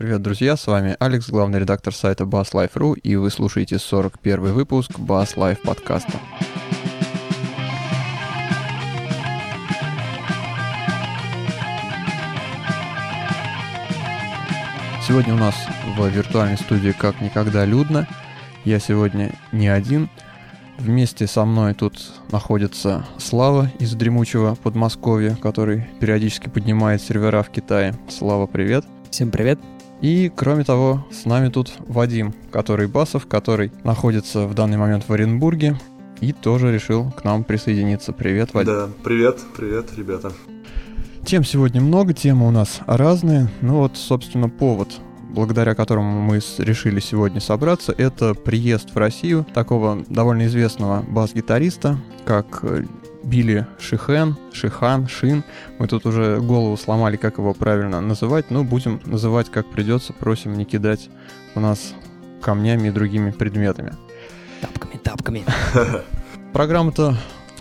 Привет, друзья, с вами Алекс, главный редактор сайта BassLife.ru, и вы слушаете 41 выпуск Bass Life подкаста. Сегодня у нас в виртуальной студии как никогда людно. Я сегодня не один. Вместе со мной тут находится Слава из дремучего Подмосковья, который периодически поднимает сервера в Китае. Слава, привет. Всем привет. И, кроме того, с нами тут Вадим, который Басов, который находится в данный момент в Оренбурге и тоже решил к нам присоединиться. Привет, Вадим. Да, привет, привет, ребята. Тем сегодня много, темы у нас разные. Ну вот, собственно, повод благодаря которому мы решили сегодня собраться, это приезд в Россию такого довольно известного бас-гитариста, как э, Билли Шихэн, Шихан, Шин. Мы тут уже голову сломали, как его правильно называть, но будем называть как придется, просим не кидать у нас камнями и другими предметами. Тапками, тапками. Программа-то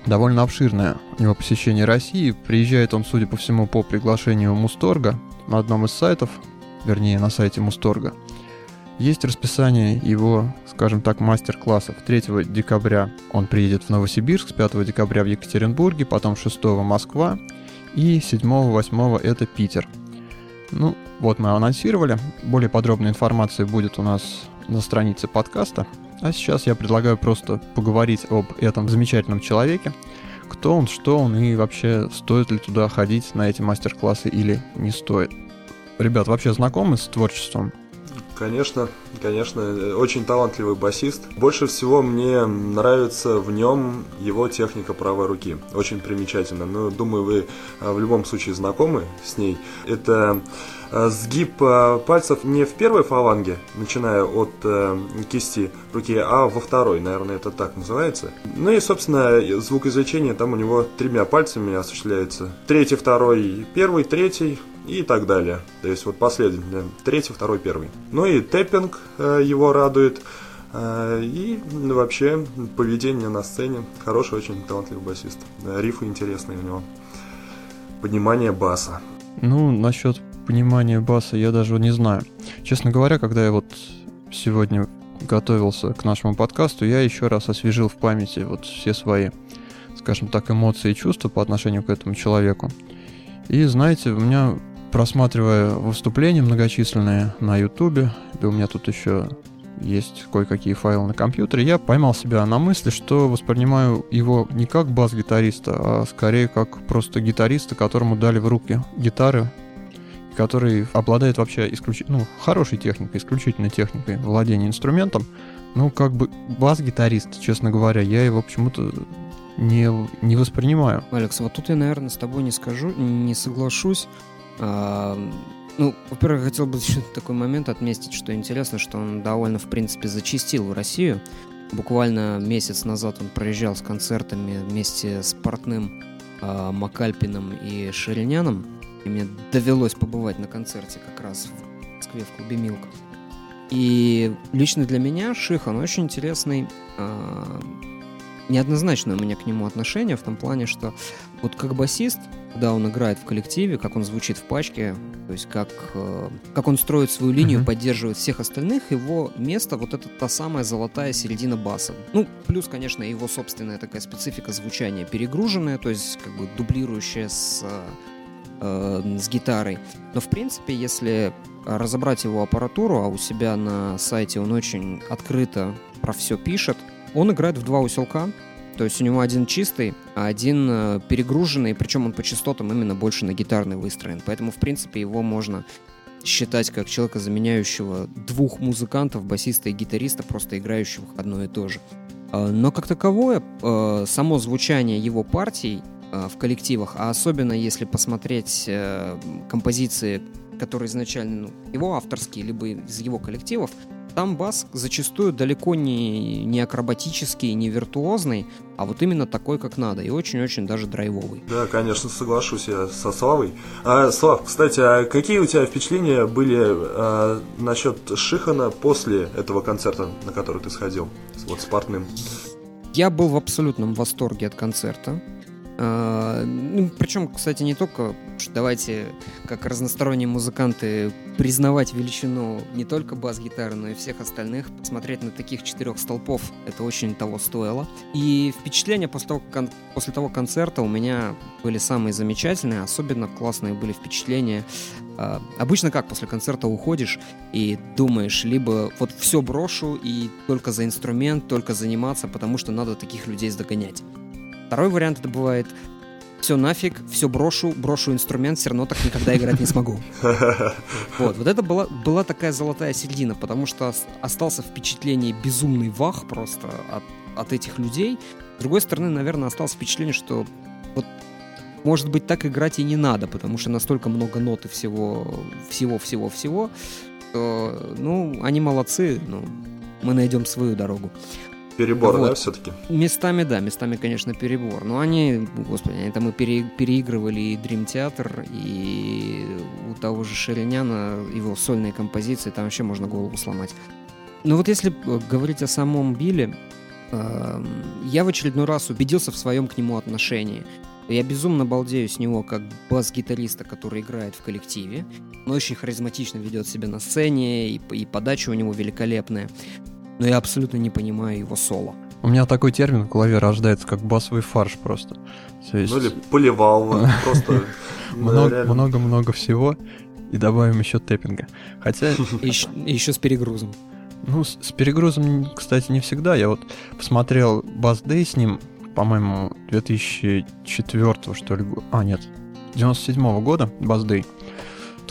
довольно обширная. У него посещение России. Приезжает он, судя по всему, по приглашению Мусторга на одном из сайтов, вернее, на сайте Мусторга. Есть расписание его, скажем так, мастер-классов. 3 декабря он приедет в Новосибирск, с 5 декабря в Екатеринбурге, потом 6 Москва и 7-8 это Питер. Ну, вот мы анонсировали. Более подробная информация будет у нас на странице подкаста. А сейчас я предлагаю просто поговорить об этом замечательном человеке. Кто он, что он и вообще стоит ли туда ходить на эти мастер-классы или не стоит. Ребят, вообще знакомы с творчеством Конечно, конечно, очень талантливый басист. Больше всего мне нравится в нем его техника правой руки. Очень примечательно. Но ну, думаю, вы а, в любом случае знакомы с ней. Это а, сгиб а, пальцев не в первой фаланге, начиная от кисти руки, а во второй, наверное, это так называется. Ну и, собственно, звукоизвлечение там у него тремя пальцами осуществляется. Третий, второй, первый, третий, и так далее. То есть вот последовательно. Третий, второй, первый. Ну и тэппинг э, его радует. Э, и вообще поведение на сцене. Хороший, очень талантливый басист. Рифы интересные у него. Понимание баса. Ну, насчет понимания баса я даже не знаю. Честно говоря, когда я вот сегодня готовился к нашему подкасту, я еще раз освежил в памяти вот все свои, скажем так, эмоции и чувства по отношению к этому человеку. И знаете, у меня просматривая выступления многочисленные на Ютубе, да у меня тут еще есть кое-какие файлы на компьютере, я поймал себя на мысли, что воспринимаю его не как бас-гитариста, а скорее как просто гитариста, которому дали в руки гитары, который обладает вообще исключительно, ну, хорошей техникой, исключительной техникой владения инструментом. Ну, как бы бас-гитарист, честно говоря, я его почему-то не, не воспринимаю. Алекс, вот тут я, наверное, с тобой не скажу, не соглашусь. Ну, во-первых, хотел бы еще такой момент отметить, что интересно, что он довольно, в принципе, зачистил Россию. Буквально месяц назад он проезжал с концертами вместе с Портным, э, Макальпином и Шириняном. И мне довелось побывать на концерте как раз в Москве в клубе Милка. И лично для меня Шихан очень интересный э, неоднозначное у меня к нему отношение в том плане, что вот как басист, когда он играет в коллективе, как он звучит в пачке, то есть как, э, как он строит свою линию, uh-huh. поддерживает всех остальных, его место вот это та самая золотая середина баса. Ну, плюс, конечно, его собственная такая специфика звучания перегруженная, то есть как бы дублирующая с, э, с гитарой. Но, в принципе, если разобрать его аппаратуру, а у себя на сайте он очень открыто про все пишет, он играет в два усилка, то есть у него один чистый, а один э, перегруженный, причем он по частотам именно больше на гитарный выстроен. Поэтому, в принципе, его можно считать как человека, заменяющего двух музыкантов, басиста и гитариста, просто играющих одно и то же. Э, но как таковое, э, само звучание его партий в коллективах, а особенно если посмотреть композиции, которые изначально ну, его авторские, либо из его коллективов, там бас зачастую далеко не, не акробатический, не виртуозный, а вот именно такой, как надо, и очень-очень даже драйвовый. Да, конечно, соглашусь я со Славой. А, Слав, кстати, а какие у тебя впечатления были а, насчет Шихана после этого концерта, на который ты сходил, вот с Портным? Я был в абсолютном восторге от концерта. А, ну, причем, кстати, не только давайте, как разносторонние музыканты, признавать величину не только бас-гитары, но и всех остальных, посмотреть на таких четырех столпов, это очень того стоило. И впечатления после того, кон- после того концерта у меня были самые замечательные, особенно классные были впечатления. А, обычно как после концерта уходишь и думаешь, либо вот все брошу и только за инструмент, только заниматься, потому что надо таких людей догонять. Второй вариант это бывает все нафиг, все брошу, брошу инструмент, все равно так никогда играть не смогу. Вот, вот это была, была такая золотая середина, потому что остался впечатление безумный вах просто от, от этих людей. С другой стороны, наверное, осталось впечатление, что вот может быть так играть и не надо, потому что настолько много нот и всего, всего, всего, всего, что, ну, они молодцы, но мы найдем свою дорогу. Перебор, вот. да, все-таки? Местами, да, местами, конечно, перебор. Но они, господи, они там и пере, переигрывали и Dream Theater, и у того же Шериняна, его сольные композиции, там вообще можно голову сломать. Но вот если э, говорить о самом Билле, э, я в очередной раз убедился в своем к нему отношении. Я безумно балдею с него как бас-гитариста, который играет в коллективе. Он очень харизматично ведет себя на сцене, и, и подача у него великолепная но я абсолютно не понимаю его соло. У меня такой термин в голове рождается, как басовый фарш просто. То есть... Ну или поливал, просто... Много-много всего, и добавим еще тэппинга. Хотя... Еще с перегрузом. Ну, с, перегрузом, кстати, не всегда. Я вот посмотрел Бас Дэй с ним, по-моему, 2004 что ли. А, нет, 97 -го года Бас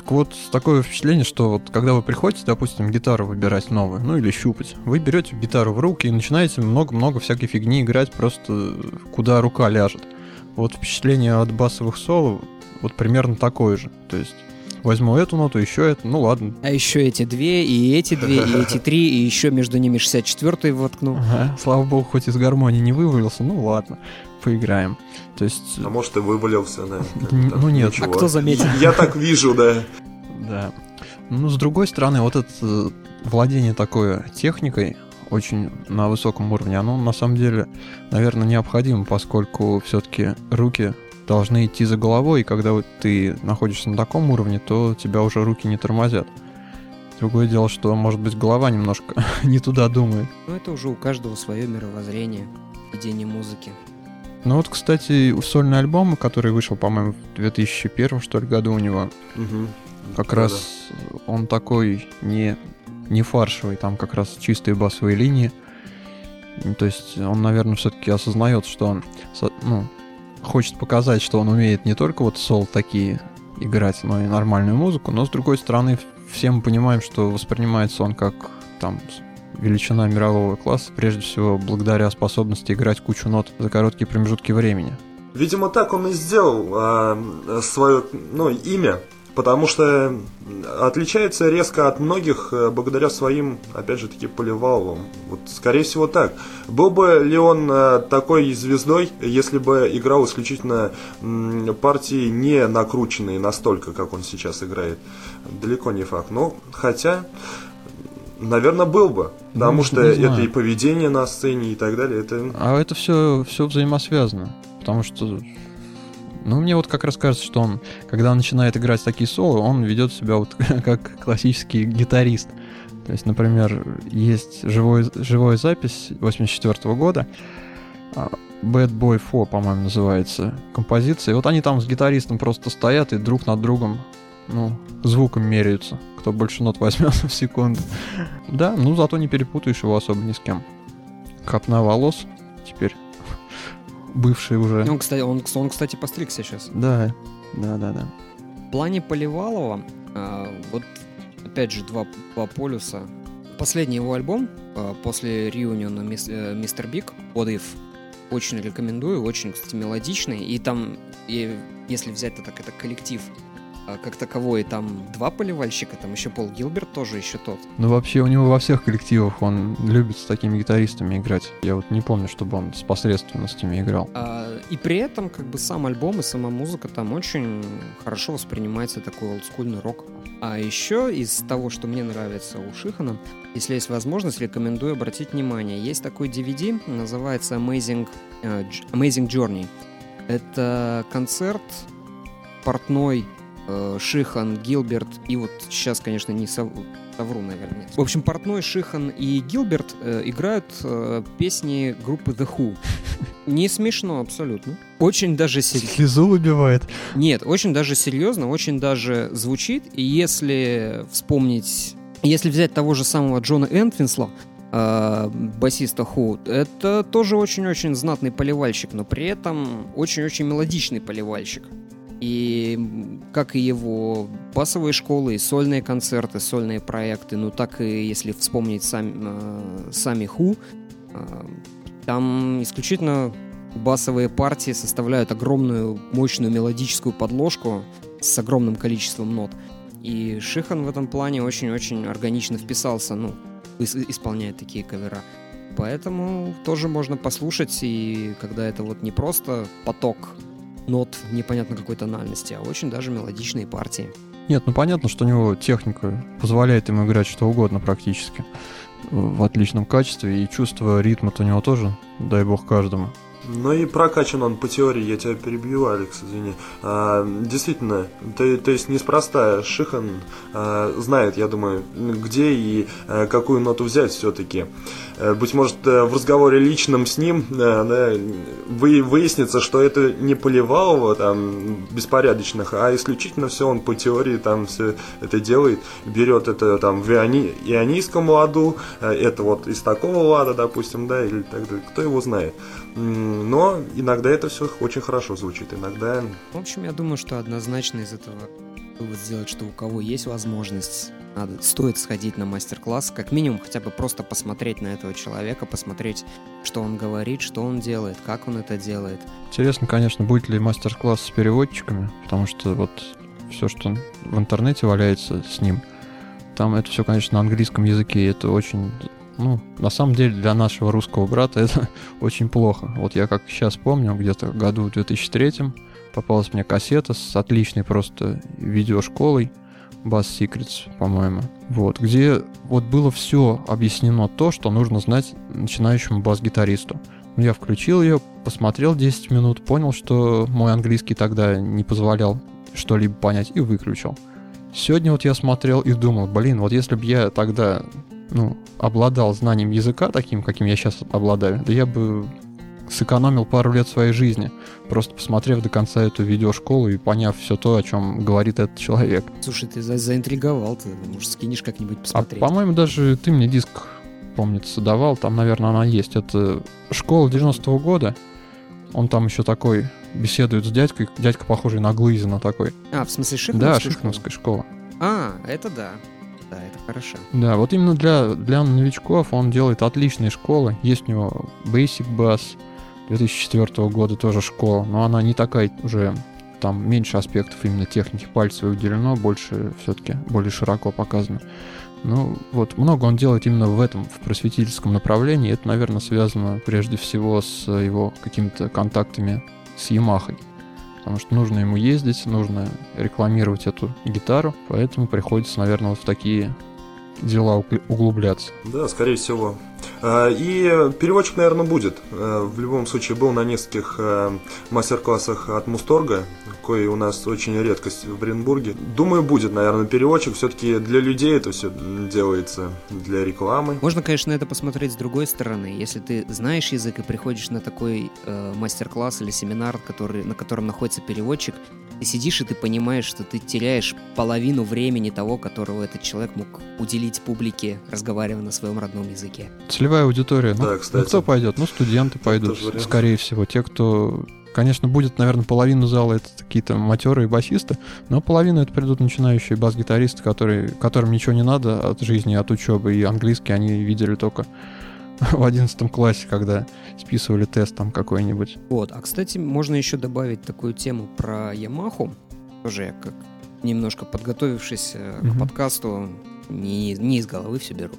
Дэй вот такое впечатление, что вот когда вы приходите, допустим, гитару выбирать новую, ну или щупать, вы берете гитару в руки и начинаете много-много всякой фигни играть просто куда рука ляжет. Вот впечатление от басовых соло вот примерно такое же. То есть возьму эту ноту, еще эту, ну ладно. А еще эти две, и эти две, и эти три, и еще между ними 64-й воткну. Ага, слава богу, хоть из гармонии не вывалился, ну ладно, поиграем. То есть... А может и вывалился, да. Ну нет. Ничего. А кто заметил? Я так вижу, да. Да. Ну, с другой стороны, вот это э, владение такой техникой, очень на высоком уровне, оно на самом деле, наверное, необходимо, поскольку все-таки руки должны идти за головой, и когда вот ты находишься на таком уровне, то тебя уже руки не тормозят. Другое дело, что, может быть, голова немножко не туда думает. Ну, это уже у каждого свое мировоззрение, видение музыки. Ну вот, кстати, сольный альбом, который вышел, по-моему, в 2001 что ли году у него, угу. как да, раз да. он такой не, не фаршевый, там как раз чистые басовые линии. То есть он, наверное, все-таки осознает, что он ну, хочет показать, что он умеет не только вот сол такие играть, но и нормальную музыку, но с другой стороны, все мы понимаем, что воспринимается он как там величина мирового класса, прежде всего благодаря способности играть кучу нот за короткие промежутки времени. Видимо, так он и сделал э, свое ну, имя, потому что отличается резко от многих э, благодаря своим, опять же таки, поливалам. Вот, скорее всего, так. Был бы ли он э, такой звездой, если бы играл исключительно партии не накрученные настолько, как он сейчас играет? Далеко не факт. Но, хотя, Наверное, был бы. Потому ну, что это и поведение на сцене и так далее. Это... А это все, все взаимосвязано. Потому что ну, мне вот как раз кажется, что он, когда он начинает играть такие соло, он ведет себя вот как классический гитарист. То есть, например, есть живой, живая запись 84 года, а, Bad Boy 4, по-моему, называется композиция. И вот они там с гитаристом просто стоят и друг над другом, ну, звуком меряются кто больше нот возьмет в секунду. Да, ну зато не перепутаешь его особо ни с кем. Копна волос теперь бывший уже. Он, кстати, он, он, кстати, постригся сейчас. Да, да, да, да. В плане Поливалова, а, вот опять же два, два полюса. Последний его альбом а, после реюниона э, Мистер Биг, What If, очень рекомендую, очень, кстати, мелодичный. И там, и, если взять, то так это коллектив как таковой там два поливальщика, там еще Пол Гилберт тоже еще тот. Ну вообще у него во всех коллективах он любит с такими гитаристами играть. Я вот не помню, чтобы он с посредственностями играл. А, и при этом как бы сам альбом и сама музыка там очень хорошо воспринимается такой олдскульный рок. А еще из того, что мне нравится у Шихана, если есть возможность, рекомендую обратить внимание. Есть такой DVD, называется Amazing, uh, Amazing Journey. Это концерт портной э, Шихан, Гилберт и вот сейчас, конечно, не сов... совру, наверное. Нет. В общем, портной Шихан и Гилберт э, играют э, песни группы The Who. Не смешно абсолютно. Очень даже серьезно. Слезу выбивает. Нет, очень даже серьезно, очень даже звучит. И если вспомнить, если взять того же самого Джона Энтвинсла, э, басиста Ху, это тоже очень-очень знатный поливальщик, но при этом очень-очень мелодичный поливальщик. И как и его басовые школы, и сольные концерты, сольные проекты, ну так и если вспомнить сам, э, сами Ху, э, там исключительно басовые партии составляют огромную мощную мелодическую подложку с огромным количеством нот. И Шихан в этом плане очень-очень органично вписался, ну, исполняет такие кавера. Поэтому тоже можно послушать, и когда это вот не просто поток нот непонятно какой тональности, а очень даже мелодичные партии. Нет, ну понятно, что у него техника позволяет ему играть что угодно практически в отличном качестве, и чувство ритма у него тоже, дай бог каждому. Ну и прокачан он по теории, я тебя перебью, Алекс, извини. А, действительно, то, то есть неспроста Шихан а, знает, я думаю, где и а, какую ноту взять все-таки. А, быть может, э, в разговоре личном с ним а, да, вы, выяснится, что это не поливалово там беспорядочных, а исключительно все он по теории там все это делает, берет это там в иони, ионийском ладу, это вот из такого лада, допустим, да, или так далее, кто его знает. Но иногда это все очень хорошо звучит, иногда... В общем, я думаю, что однозначно из этого вывод сделать, что у кого есть возможность, надо, стоит сходить на мастер-класс, как минимум хотя бы просто посмотреть на этого человека, посмотреть, что он говорит, что он делает, как он это делает. Интересно, конечно, будет ли мастер-класс с переводчиками, потому что вот все, что в интернете валяется с ним, там это все, конечно, на английском языке, и это очень ну, на самом деле для нашего русского брата это очень плохо. Вот я как сейчас помню, где-то году в 2003 попалась мне кассета с отличной просто видеошколой, Bass Secrets, по-моему. Вот, где вот было все объяснено то, что нужно знать начинающему бас-гитаристу. Ну, я включил ее, посмотрел 10 минут, понял, что мой английский тогда не позволял что-либо понять и выключил. Сегодня вот я смотрел и думал, блин, вот если бы я тогда ну, обладал знанием языка таким, каким я сейчас обладаю, да я бы сэкономил пару лет своей жизни, просто посмотрев до конца эту видеошколу и поняв все то, о чем говорит этот человек. Слушай, ты за заинтриговал, ты, может, скинешь как-нибудь посмотреть. А, по-моему, даже ты мне диск, помнится, давал, там, наверное, она есть. Это школа 90-го года, он там еще такой беседует с дядькой, дядька похожий на Глызина такой. А, в смысле Шихмановская Да, Шихмановская школа. школа. А, это да да, это хорошо. Да, вот именно для, для новичков он делает отличные школы. Есть у него Basic Bass 2004 года тоже школа, но она не такая уже там меньше аспектов именно техники пальцев уделено, больше все-таки более широко показано. Ну, вот много он делает именно в этом, в просветительском направлении. Это, наверное, связано прежде всего с его какими-то контактами с Ямахой потому что нужно ему ездить, нужно рекламировать эту гитару, поэтому приходится, наверное, вот в такие дела углубляться. Да, скорее всего. А, и переводчик, наверное, будет. А, в любом случае, был на нескольких а, мастер-классах от Мусторга, кое у нас очень редкость в Бренбурге. Думаю, будет, наверное, переводчик. Все-таки для людей это все делается, для рекламы. Можно, конечно, это посмотреть с другой стороны. Если ты знаешь язык и приходишь на такой э, мастер-класс или семинар, который, на котором находится переводчик, ты сидишь и ты понимаешь, что ты теряешь половину времени того, которого этот человек мог уделить публике, разговаривая на своем родном языке. Целевая аудитория. Ну, да, кстати. Ну, кто пойдет? Ну, студенты пойдут, скорее всего. Те, кто Конечно, будет, наверное, половина зала это какие-то матерые басисты, но половина это придут начинающие бас-гитаристы, которые, которым ничего не надо от жизни, от учебы, и английский они видели только в одиннадцатом классе, когда списывали тест там какой-нибудь. Вот, а кстати, можно еще добавить такую тему про Ямаху. Тоже я как немножко подготовившись mm-hmm. к подкасту, не, не из головы все беру.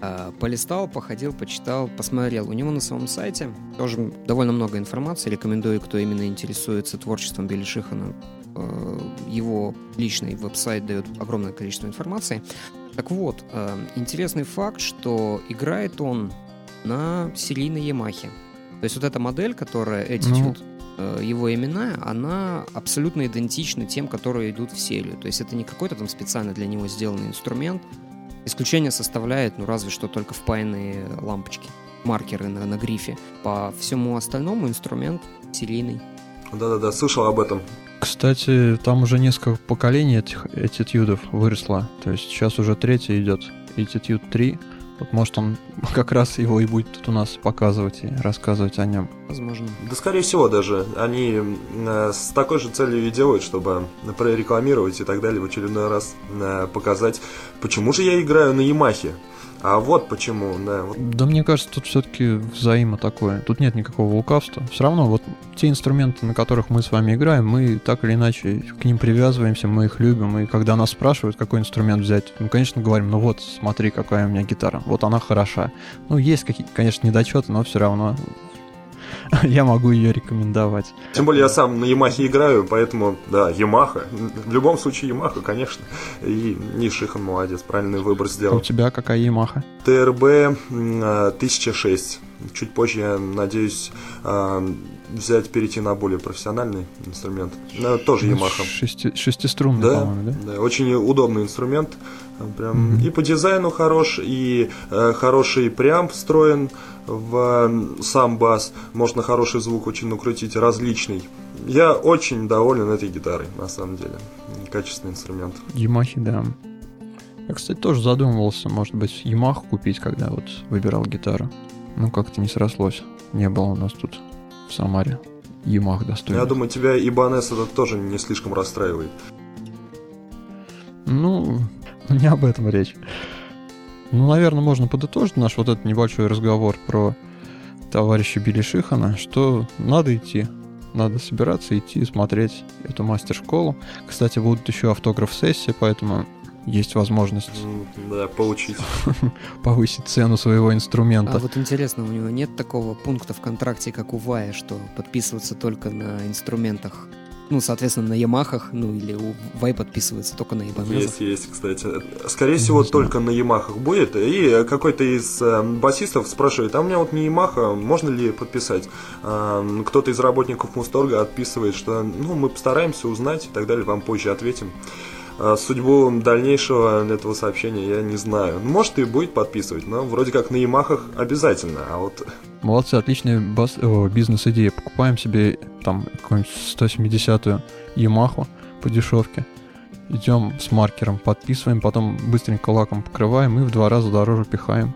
А, полистал, походил, почитал, посмотрел. У него на своем сайте тоже довольно много информации. Рекомендую, кто именно интересуется творчеством Билли Шихана. А, его личный веб-сайт дает огромное количество информации. Так вот, а, интересный факт, что играет он на серийной Ямахе. То есть вот эта модель, которая Attitude, э, его именная, она абсолютно идентична тем, которые идут в серию. То есть это не какой-то там специально для него сделанный инструмент. Исключение составляет, ну разве что только впаянные лампочки, маркеры на, на грифе. По всему остальному инструмент серийный. Да-да-да, слышал об этом. Кстати, там уже несколько поколений этих этитюдов выросло. То есть сейчас уже третий идет. Attitude 3. Вот может он как раз его и будет тут у нас показывать и рассказывать о нем. Возможно. Да, скорее всего, даже. Они э, с такой же целью и делают, чтобы прорекламировать и так далее в очередной раз э, показать, почему же я играю на Ямахе. А вот почему, да. Вот. Да мне кажется, тут все-таки взаимо такое. Тут нет никакого лукавства. Все равно вот те инструменты, на которых мы с вами играем, мы так или иначе к ним привязываемся, мы их любим. И когда нас спрашивают, какой инструмент взять, мы, конечно, говорим, ну вот, смотри, какая у меня гитара. Вот она хороша. Ну, есть какие-то, конечно, недочеты, но все равно я могу ее рекомендовать. Тем более я сам на Ямахе играю, поэтому, да, Ямаха. В любом случае Ямаха, конечно. И Нишихан молодец, правильный выбор сделал. А у тебя какая Ямаха? ТРБ 1006. Чуть позже я надеюсь а, взять, перейти на более профессиональный инструмент. Но тоже ну, Yamaha. Шести, шестиструнный, да, по-моему, да? Да, очень удобный инструмент. Прям mm-hmm. и по дизайну хорош, и э, хороший преамп встроен в сам бас. Можно хороший звук очень накрутить, различный. Я очень доволен этой гитарой, на самом деле. Качественный инструмент. Ямахи, да. Я, кстати, тоже задумывался, может быть, Ямаху купить, когда вот выбирал гитару. Ну, как-то не срослось. Не было у нас тут в Самаре Ямах достойный. Я думаю, тебя Ибанес это тоже не слишком расстраивает. Ну, не об этом речь. Ну, наверное, можно подытожить наш вот этот небольшой разговор про товарища Билли Шихана, что надо идти. Надо собираться, идти, смотреть эту мастер-школу. Кстати, будут еще автограф-сессии, поэтому есть возможность... Да, получить. повысить цену своего инструмента. А вот интересно, у него нет такого пункта в контракте, как у Вая, что подписываться только на инструментах ну, соответственно, на Ямахах, ну, или у Вай подписывается только на Ибанезах. Есть, есть, кстати. Скорее всего, только на Ямахах будет. И какой-то из э, басистов спрашивает, а у меня вот не Ямаха, можно ли подписать? А, кто-то из работников Мусторга отписывает, что, ну, мы постараемся узнать и так далее, вам позже ответим. А судьбу дальнейшего этого сообщения я не знаю. Может и будет подписывать, но вроде как на Ямахах обязательно, а вот... Молодцы, отличная бас... бизнес-идея. Покупаем себе там какую-нибудь 170-ю Ямаху по дешевке. Идем с маркером, подписываем, потом быстренько лаком покрываем и в два раза дороже пихаем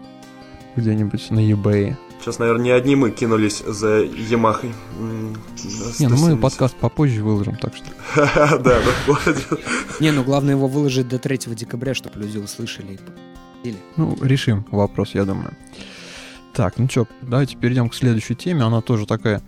где-нибудь на eBay. Сейчас, наверное, не одни мы кинулись за Ямахой. Не, ну мы подкаст попозже выложим, так что. Да, да. Не, ну главное его выложить до 3 декабря, чтобы люди услышали. Ну, решим вопрос, я думаю. Так, ну что, давайте перейдем к следующей теме. Она тоже такая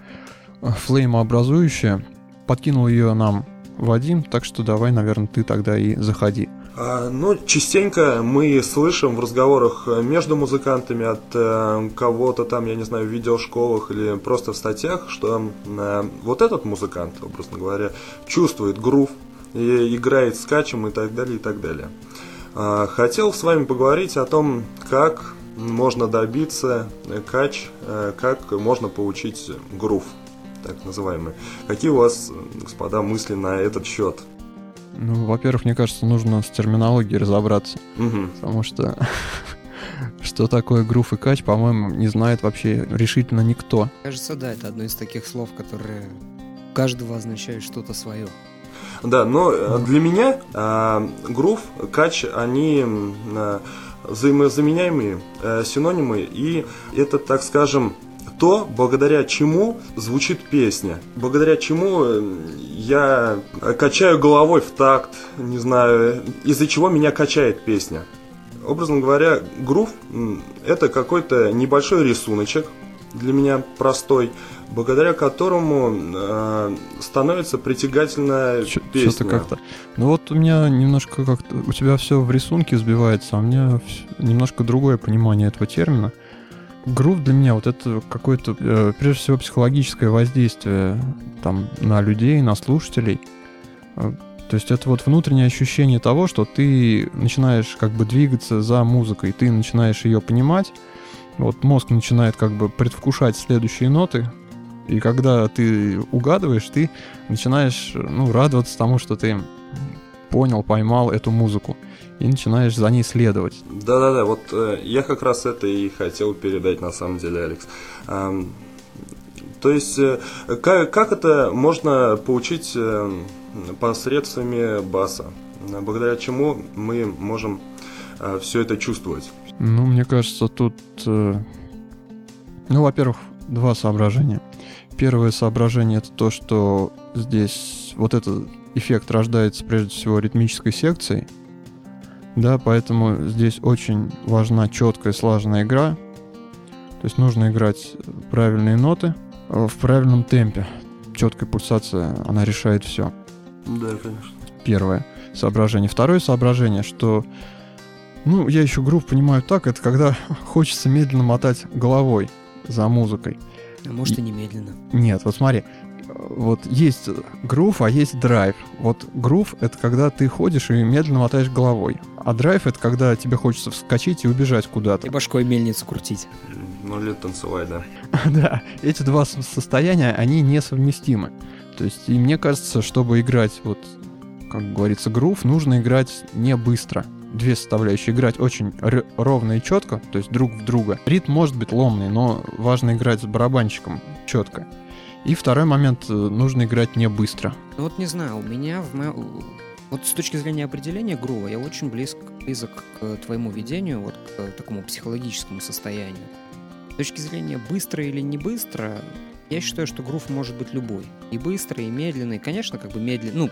э, флеймообразующая. Подкинул ее нам Вадим, так что давай, наверное, ты тогда и заходи. А, ну, частенько мы слышим в разговорах между музыкантами от э, кого-то там, я не знаю, в видеошколах или просто в статьях, что э, вот этот музыкант, образно говоря, чувствует грув, и играет скачем и так далее, и так далее. А, хотел с вами поговорить о том, как можно добиться кач, э, как можно получить грув, так называемый. Какие у вас, господа, мысли на этот счет? Ну, во-первых, мне кажется, нужно с терминологией разобраться. Угу. Потому что что такое грув и кач, по-моему, не знает вообще решительно никто. Кажется, да, это одно из таких слов, которые каждого означает что-то свое. Да, но э, для меня э, грув, кач, они э, взаимозаменяемые э, синонимы, и это, так скажем, то, благодаря чему звучит песня, благодаря чему э, я качаю головой в такт, не знаю, из-за чего меня качает песня. Образно говоря, грув – это какой-то небольшой рисуночек, для меня простой, благодаря которому э, становится притягательная Ч- песня. Что-то как-то. Ну вот у меня немножко как-то у тебя все в рисунке сбивается, а у меня немножко другое понимание этого термина. Грув для меня вот это какое-то, э, прежде всего, психологическое воздействие там, на людей, на слушателей. Э, то есть это вот внутреннее ощущение того, что ты начинаешь как бы двигаться за музыкой, ты начинаешь ее понимать, вот мозг начинает как бы предвкушать следующие ноты, И когда ты угадываешь, ты начинаешь ну, радоваться тому, что ты понял, поймал эту музыку и начинаешь за ней следовать. Да-да-да, вот э, я как раз это и хотел передать на самом деле, Алекс. Эм, то есть, э, как, как это можно получить э, посредствами баса? Благодаря чему мы можем э, все это чувствовать? Ну, мне кажется, тут, э, ну, во-первых, два соображения. Первое соображение это то, что здесь вот этот эффект рождается прежде всего ритмической секцией, да, поэтому здесь очень важна четкая слаженная игра. То есть нужно играть правильные ноты в правильном темпе. Четкая пульсация, она решает все. Да, конечно. Первое соображение. Второе соображение, что ну, я еще групп понимаю так, это когда хочется медленно мотать головой за музыкой. А может и немедленно. Нет, вот смотри, вот есть грув, а есть драйв. Вот грув — это когда ты ходишь и медленно мотаешь головой. А драйв — это когда тебе хочется вскочить и убежать куда-то. И башкой мельницу крутить. Ну, или танцевать, да. да, эти два состояния, они несовместимы. То есть, и мне кажется, чтобы играть, вот, как говорится, грув, нужно играть не быстро. Две составляющие играть очень ровно и четко, то есть друг в друга. Ритм может быть ломный, но важно играть с барабанщиком четко. И второй момент, э, нужно играть не быстро. Ну вот не знаю, у меня в мо... Вот с точки зрения определения грува я очень близк, близок к твоему видению, вот к такому психологическому состоянию. С точки зрения быстро или не быстро, я считаю, что грув может быть любой. И быстрый, и медленный. Конечно, как бы медленный. Ну,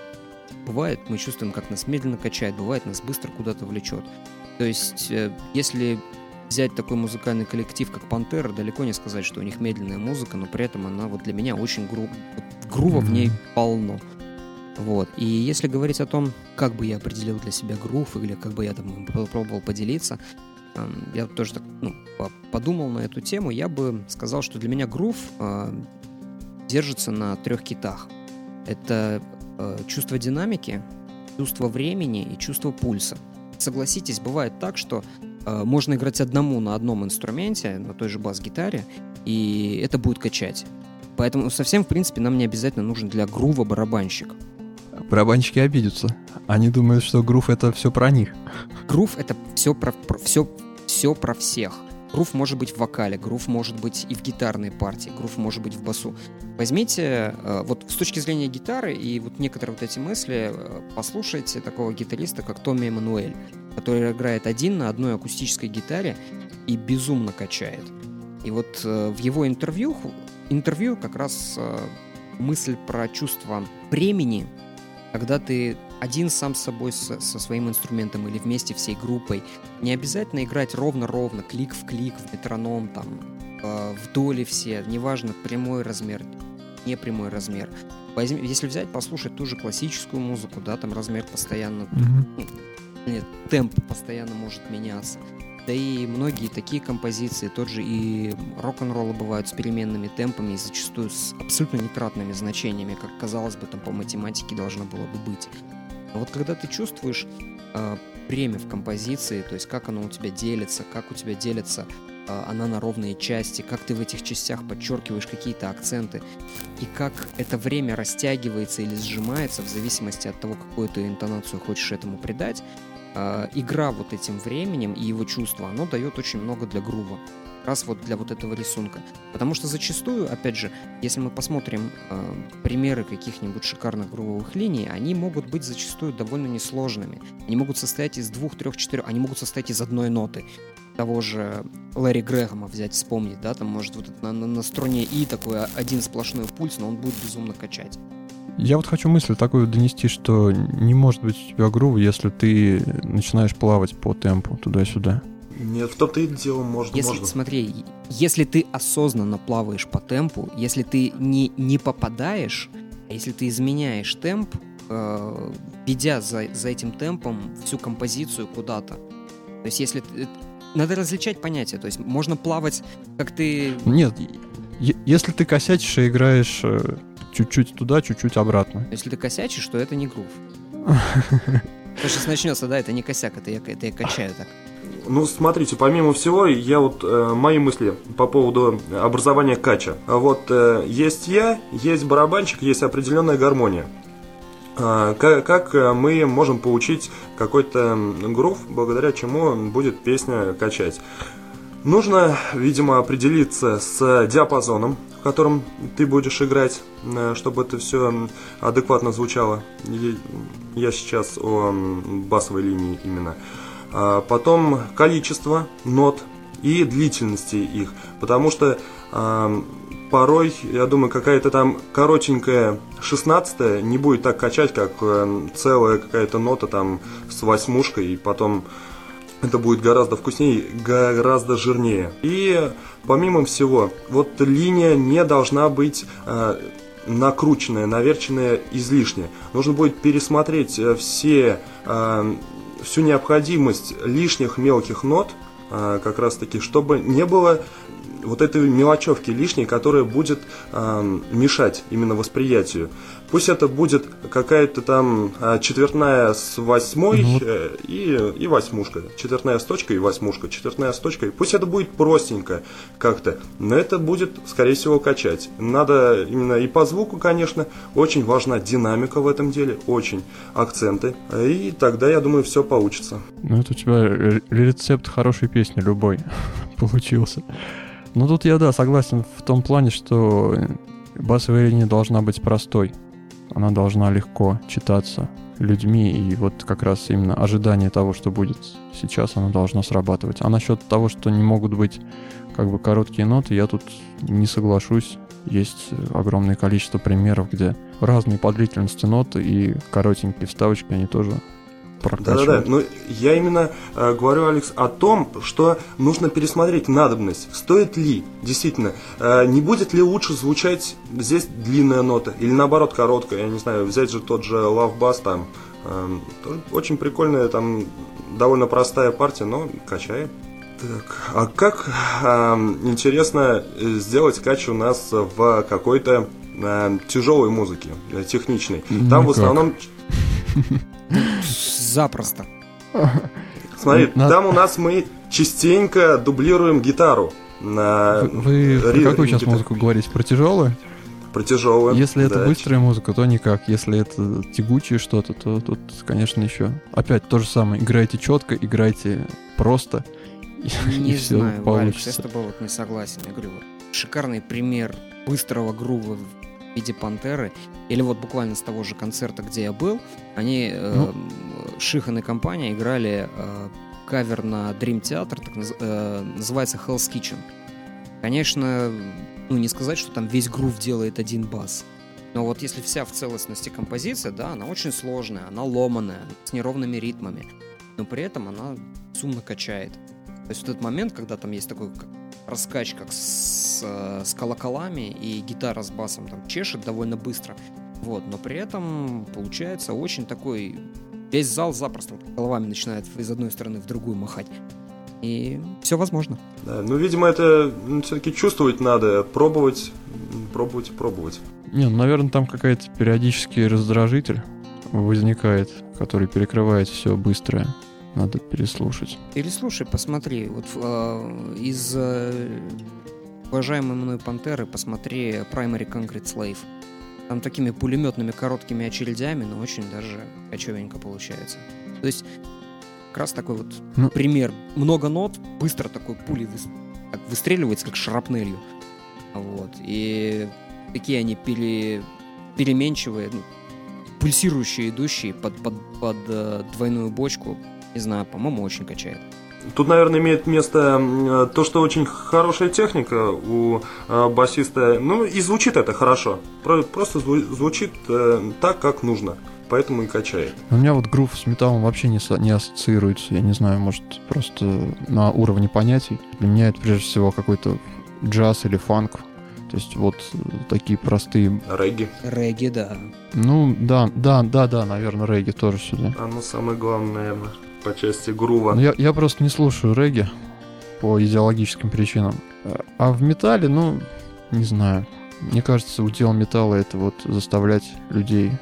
бывает, мы чувствуем, как нас медленно качает, бывает, нас быстро куда-то влечет. То есть, э, если взять такой музыкальный коллектив, как Пантера, далеко не сказать, что у них медленная музыка, но при этом она вот для меня очень гру... грува mm-hmm. в ней полно. Вот. И если говорить о том, как бы я определил для себя грув, или как бы я там попробовал поделиться, эм, я тоже так, ну, подумал на эту тему, я бы сказал, что для меня грув э, держится на трех китах. Это э, чувство динамики, чувство времени и чувство пульса. Согласитесь, бывает так, что можно играть одному на одном инструменте, на той же бас-гитаре, и это будет качать. Поэтому совсем, в принципе, нам не обязательно нужен для грува барабанщик. Барабанщики обидятся. Они думают, что грув это все про них. Грув это все про, про все, все про всех. Грув может быть в вокале, грув может быть и в гитарной партии, грув может быть в басу. Возьмите, э, вот с точки зрения гитары и вот некоторые вот эти мысли, э, послушайте такого гитариста, как Томми Эммануэль который играет один на одной акустической гитаре и безумно качает. И вот э, в его интервью, интервью как раз э, мысль про чувство времени, когда ты один сам с собой со, со своим инструментом или вместе всей группой. Не обязательно играть ровно-ровно, клик в клик, в метроном, там, э, в доли все, неважно, прямой размер, не прямой размер. Возьми, если взять, послушать ту же классическую музыку, да, там размер постоянно mm-hmm темп постоянно может меняться. Да и многие такие композиции, тот же и рок-н-роллы бывают с переменными темпами и зачастую с абсолютно нетратными значениями, как казалось бы, там по математике должно было бы быть. Но вот когда ты чувствуешь э, время в композиции, то есть как оно у тебя делится, как у тебя делится э, она на ровные части, как ты в этих частях подчеркиваешь какие-то акценты, и как это время растягивается или сжимается в зависимости от того, какую ты интонацию хочешь этому придать, э, игра вот этим временем и его чувство, оно дает очень много для грува. Раз вот для вот этого рисунка. Потому что зачастую, опять же, если мы посмотрим э, примеры каких-нибудь шикарных грувовых линий, они могут быть зачастую довольно несложными. Они могут состоять из двух, трех, четырех, они могут состоять из одной ноты того же Лэри Грэхэма взять, вспомнить, да, там может вот на, на, на струне И такой один сплошной пульс, но он будет безумно качать. Я вот хочу мысль такую донести, что не может быть у тебя грува, если ты начинаешь плавать по темпу туда-сюда. Нет, в том-то и дело может, если, можно. Смотри, если ты осознанно плаваешь по темпу, если ты не, не попадаешь, а если ты изменяешь темп, э, ведя за, за этим темпом всю композицию куда-то. То есть если ты, надо различать понятия, то есть можно плавать, как ты... Нет, если ты косячишь и играешь э, чуть-чуть туда, чуть-чуть обратно. Если ты косячишь, то это не грув. То сейчас начнется, да, это не косяк, это я, это я качаю так. ну, смотрите, помимо всего, я вот э, мои мысли по поводу образования кача. Вот э, есть я, есть барабанчик, есть определенная гармония. Э, как, как мы можем получить какой-то грув, благодаря чему будет песня качать? Нужно, видимо, определиться с диапазоном, в котором ты будешь играть, э, чтобы это все адекватно звучало. Я сейчас о басовой линии именно. А потом количество нот и длительности их, потому что а, порой, я думаю, какая-то там коротенькая шестнадцатая не будет так качать, как э, целая какая-то нота там с восьмушкой, и потом это будет гораздо вкуснее, гораздо жирнее. И помимо всего, вот линия не должна быть э, накрученная, наверченная излишне. Нужно будет пересмотреть э, все э, всю необходимость лишних мелких нот, а, как раз таки, чтобы не было вот этой мелочевки лишней, которая будет э, мешать именно восприятию. Пусть это будет какая-то там э, четвертная с восьмой ну, э, и, и восьмушка. Четвертная с точкой и восьмушка. Четвертная с точкой. Пусть это будет простенько как-то, но это будет, скорее всего, качать. Надо именно и по звуку, конечно, очень важна динамика в этом деле, очень акценты. И тогда, я думаю, все получится. Ну, это у тебя рецепт хорошей песни любой получился. Ну тут я, да, согласен в том плане, что басовая линия должна быть простой. Она должна легко читаться людьми, и вот как раз именно ожидание того, что будет сейчас, оно должно срабатывать. А насчет того, что не могут быть как бы короткие ноты, я тут не соглашусь. Есть огромное количество примеров, где разные по длительности ноты и коротенькие вставочки, они тоже прокачивать. Да-да-да, но я именно э, говорю, Алекс, о том, что нужно пересмотреть надобность. Стоит ли, действительно, э, не будет ли лучше звучать здесь длинная нота, или наоборот короткая, я не знаю, взять же тот же Love Bass там, э, очень прикольная, там, довольно простая партия, но качает. Так, а как э, интересно сделать кач у нас в какой-то э, тяжелой музыке, э, техничной? Там Никак. в основном Запросто. Смотри, Надо... там у нас мы частенько дублируем гитару. На... Вы, вы про какую сейчас музыку говорите? Про тяжелую? Про тяжелую. Если да. это быстрая музыка, то никак. Если это тягучее что-то, то тут, конечно, еще. Опять то же самое. Играйте четко, играйте просто. Не и знаю, Валик, я с тобой вот не согласен. Я говорю, шикарный пример быстрого грува в виде пантеры. Или вот буквально с того же концерта, где я был, они, ну. э, Шихан и компания играли э, кавер на Dream Theater, так э, называется Hell's Kitchen. Конечно, ну не сказать, что там весь грув делает один бас. Но вот если вся в целостности композиция, да, она очень сложная, она ломаная, с неровными ритмами. Но при этом она сумно качает. То есть в этот момент, когда там есть такой раскач, как с, э, с колоколами, и гитара с басом там чешет довольно быстро, вот, но при этом получается очень такой... Весь зал запросто вот, головами начинает из одной стороны в другую махать. И все возможно. Да, ну, видимо, это ну, все-таки чувствовать надо, пробовать, пробовать, пробовать. Не, ну, наверное, там какая-то периодический раздражитель возникает, который перекрывает все быстрое. Надо переслушать. Переслушай, посмотри. Вот э, из э, уважаемой мной Пантеры посмотри Primary Concrete Slave. Там такими пулеметными короткими очередями, но очень даже кочевенько получается. То есть как раз такой вот ну, пример. Много нот, быстро такой как выстреливается, как шрапнелью. Вот. И такие они пере, переменчивые, ну, пульсирующие, идущие под, под, под э, двойную бочку. Не знаю, по-моему, очень качает. Тут, наверное, имеет место то, что очень хорошая техника у э, басиста. Ну, и звучит это хорошо. Просто звучит э, так, как нужно. Поэтому и качает. У меня вот грув с металлом вообще не, не ассоциируется. Я не знаю, может, просто на уровне понятий. Для меня это прежде всего какой-то джаз или фанк. То есть вот такие простые... Регги. Регги, да. Ну, да, да, да, да, наверное, регги тоже сюда. А ну, самое главное, наверное по части грува. Ну, я, я просто не слушаю регги по идеологическим причинам. А в металле, ну, не знаю. Мне кажется, удел металла это вот заставлять людей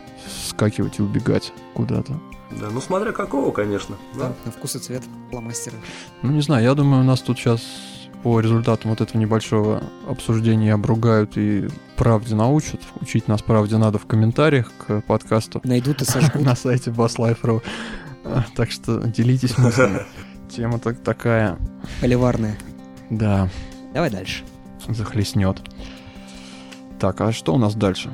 скакивать и убегать куда-то. Да, ну смотря какого, конечно. Да, да на вкус и цвет фломастера. Ну, не знаю, я думаю, у нас тут сейчас по результатам вот этого небольшого обсуждения обругают и правде научат. Учить нас правде надо в комментариях к подкасту. Найдут и сожгут. На сайте basslife.ru. Так что делитесь мыслями. Тема так такая... Поливарная. Да. Давай дальше. Захлестнет. Так, а что у нас дальше?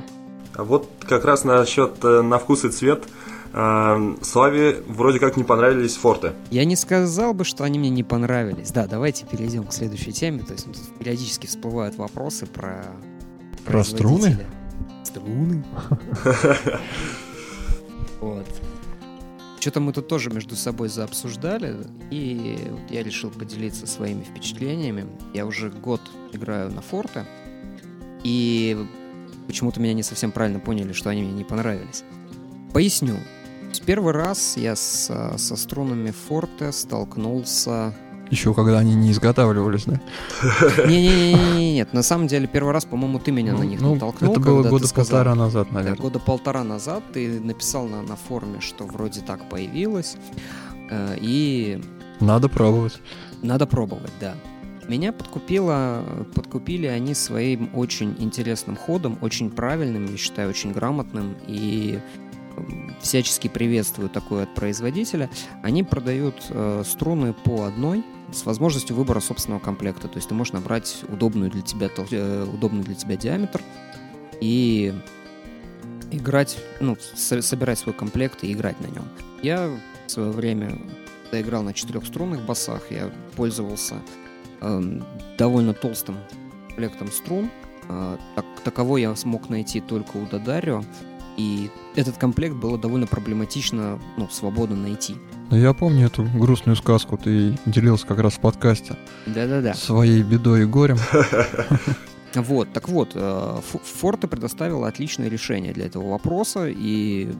А вот как раз насчет э, на вкус и цвет – Эм, Славе вроде как не понравились форты. Я не сказал бы, что они мне не понравились. Да, давайте перейдем к следующей теме. То есть ну, тут периодически всплывают вопросы про... Про струны? Струны. Вот. Что-то мы тут тоже между собой заобсуждали, и я решил поделиться своими впечатлениями. Я уже год играю на форте, и почему-то меня не совсем правильно поняли, что они мне не понравились. Поясню. Первый раз я с, со струнами форте столкнулся... Еще когда они не изготавливались, да? Не-не-не, нет. На самом деле, первый раз, по-моему, ты меня ну, на них ну, натолкнул. Это было года сказал, полтора назад, наверное. Да, года полтора назад ты написал на, на форуме, что вроде так появилось. Э, и... Надо пробовать. Надо пробовать, да. Меня подкупило, подкупили они своим очень интересным ходом, очень правильным, я считаю, очень грамотным и всячески приветствую такое от производителя. Они продают э, струны по одной с возможностью выбора собственного комплекта. То есть ты можешь набрать удобную для тебя, э, удобный для тебя диаметр и играть, ну, со- собирать свой комплект и играть на нем. Я в свое время, играл на четырехструнных басах, я пользовался э, довольно толстым комплектом струн. Э, так, таковой я смог найти только у Дадарио. И этот комплект было довольно проблематично, ну, свободно найти. Я помню эту грустную сказку, ты делился как раз в подкасте. Да-да-да. Своей бедой и горем. Вот, так вот, э, Форте предоставила отличное решение для этого вопроса, и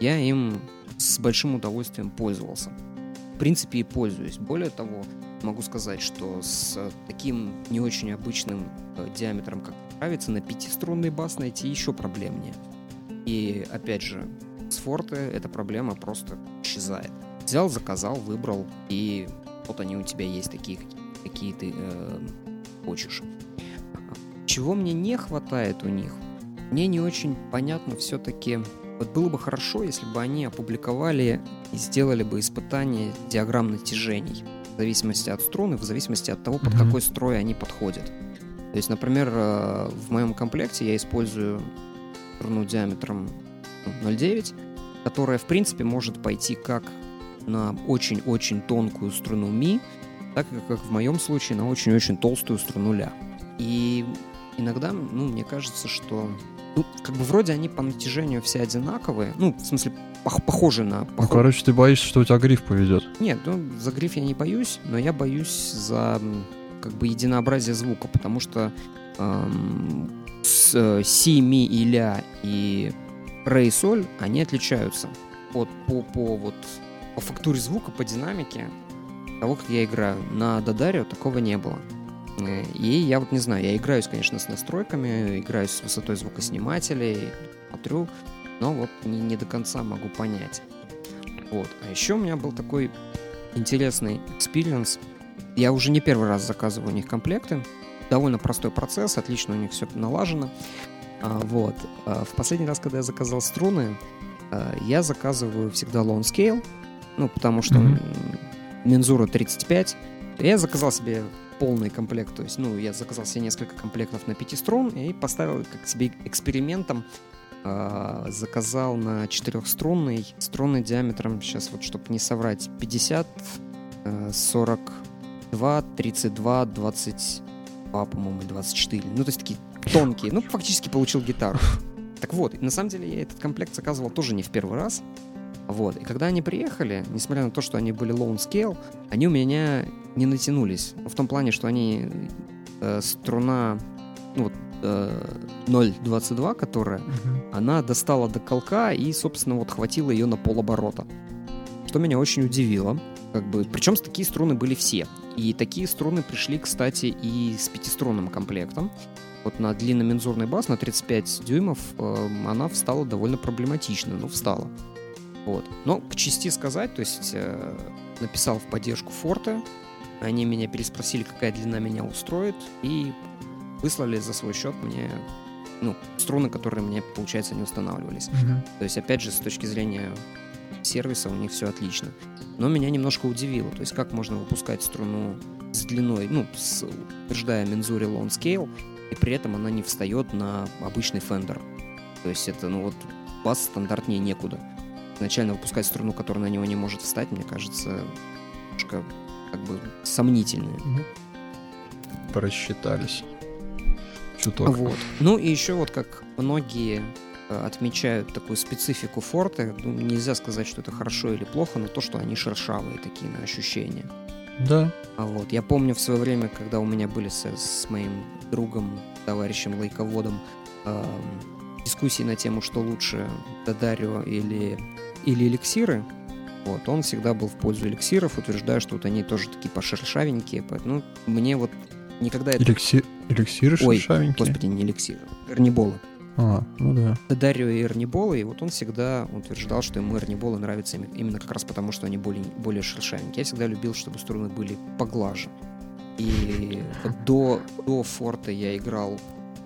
я им с большим удовольствием пользовался. В принципе, и пользуюсь. Более того, могу сказать, что с таким не очень обычным э, диаметром, как нравится, на пятиструнный бас найти еще проблемнее. И опять же, с форте эта проблема просто исчезает. Взял, заказал, выбрал, и вот они у тебя есть такие, какие ты э, хочешь. Чего мне не хватает у них? Мне не очень понятно все-таки. Вот было бы хорошо, если бы они опубликовали и сделали бы испытание диаграмм натяжений в зависимости от струны, в зависимости от того, под mm-hmm. какой строй они подходят. То есть, например, э, в моем комплекте я использую струну диаметром 0,9, которая, в принципе, может пойти как на очень-очень тонкую струну ми, так и, как в моем случае, на очень-очень толстую струну ля. И иногда, ну, мне кажется, что ну, как бы вроде они по натяжению все одинаковые. Ну, в смысле, пох- похожи на... Пох... Ну, короче, ты боишься, что у тебя гриф поведет. Нет, ну, за гриф я не боюсь, но я боюсь за как бы единообразие звука, потому что эм, с э, си, ми и и соль, они отличаются от, по, по, вот, по фактуре звука, по динамике того, как я играю. На D'Addario такого не было. Э, и я вот не знаю, я играюсь, конечно, с настройками, играюсь с высотой звукоснимателей, смотрю, но вот не, не до конца могу понять. Вот. А еще у меня был такой интересный experience. Я уже не первый раз заказываю у них комплекты довольно простой процесс, отлично у них все налажено. А, вот. А, в последний раз, когда я заказал струны, а, я заказываю всегда long scale, ну, потому что mm-hmm. мензура 35. Я заказал себе полный комплект, то есть, ну, я заказал себе несколько комплектов на 5 струн и поставил как себе экспериментом э, заказал на четырехструнный струнный диаметром, сейчас вот, чтобы не соврать, 50, э, 42, 32, 20, 22, по-моему, 24. Ну, то есть такие тонкие. Ну, фактически получил гитару. Так вот, на самом деле я этот комплект заказывал тоже не в первый раз. Вот. И когда они приехали, несмотря на то, что они были low scale, они у меня не натянулись. В том плане, что они э, струна ну, вот, э, 0.22, которая, uh-huh. она достала до колка и, собственно, вот хватило ее на полоборота. Что меня очень удивило. Как бы, причем такие струны были все. И такие струны пришли, кстати, и с пятиструнным комплектом. Вот на длинномензурный бас на 35 дюймов э, она встала довольно проблематично, но встала. Вот. Но к чести сказать, то есть э, написал в поддержку Форта, они меня переспросили, какая длина меня устроит, и выслали за свой счет мне ну, струны, которые мне, получается, не устанавливались. Мгм. То есть, опять же, с точки зрения сервиса у них все отлично. Но меня немножко удивило, то есть как можно выпускать струну с длиной, ну, с, утверждая мензуре Lone Scale, и при этом она не встает на обычный фендер. То есть это, ну вот, бас стандартнее некуда. Изначально выпускать струну, которая на него не может встать, мне кажется, немножко как бы сомнительно. Просчитались. Чуток. Вот. Ну и еще вот как многие отмечают такую специфику форта, ну, нельзя сказать, что это хорошо или плохо, но то, что они шершавые такие на ощущения. Да. А вот я помню в свое время, когда у меня были с, с моим другом, товарищем лайководом эм, дискуссии на тему, что лучше Дадарио или, или эликсиры, вот, он всегда был в пользу эликсиров, утверждая, что вот они тоже такие пошершавенькие, поэтому мне вот никогда это... Эликси- Эликсиры Ой, шершавенькие? Господи, не эликсиры, эрниболы. А, ну да. Дадарио и Эрниболы, и вот он всегда утверждал, что ему Эрниболы нравятся им- именно как раз потому, что они более, более шершавенькие. Я всегда любил, чтобы струны были поглаже. И до, до форта я играл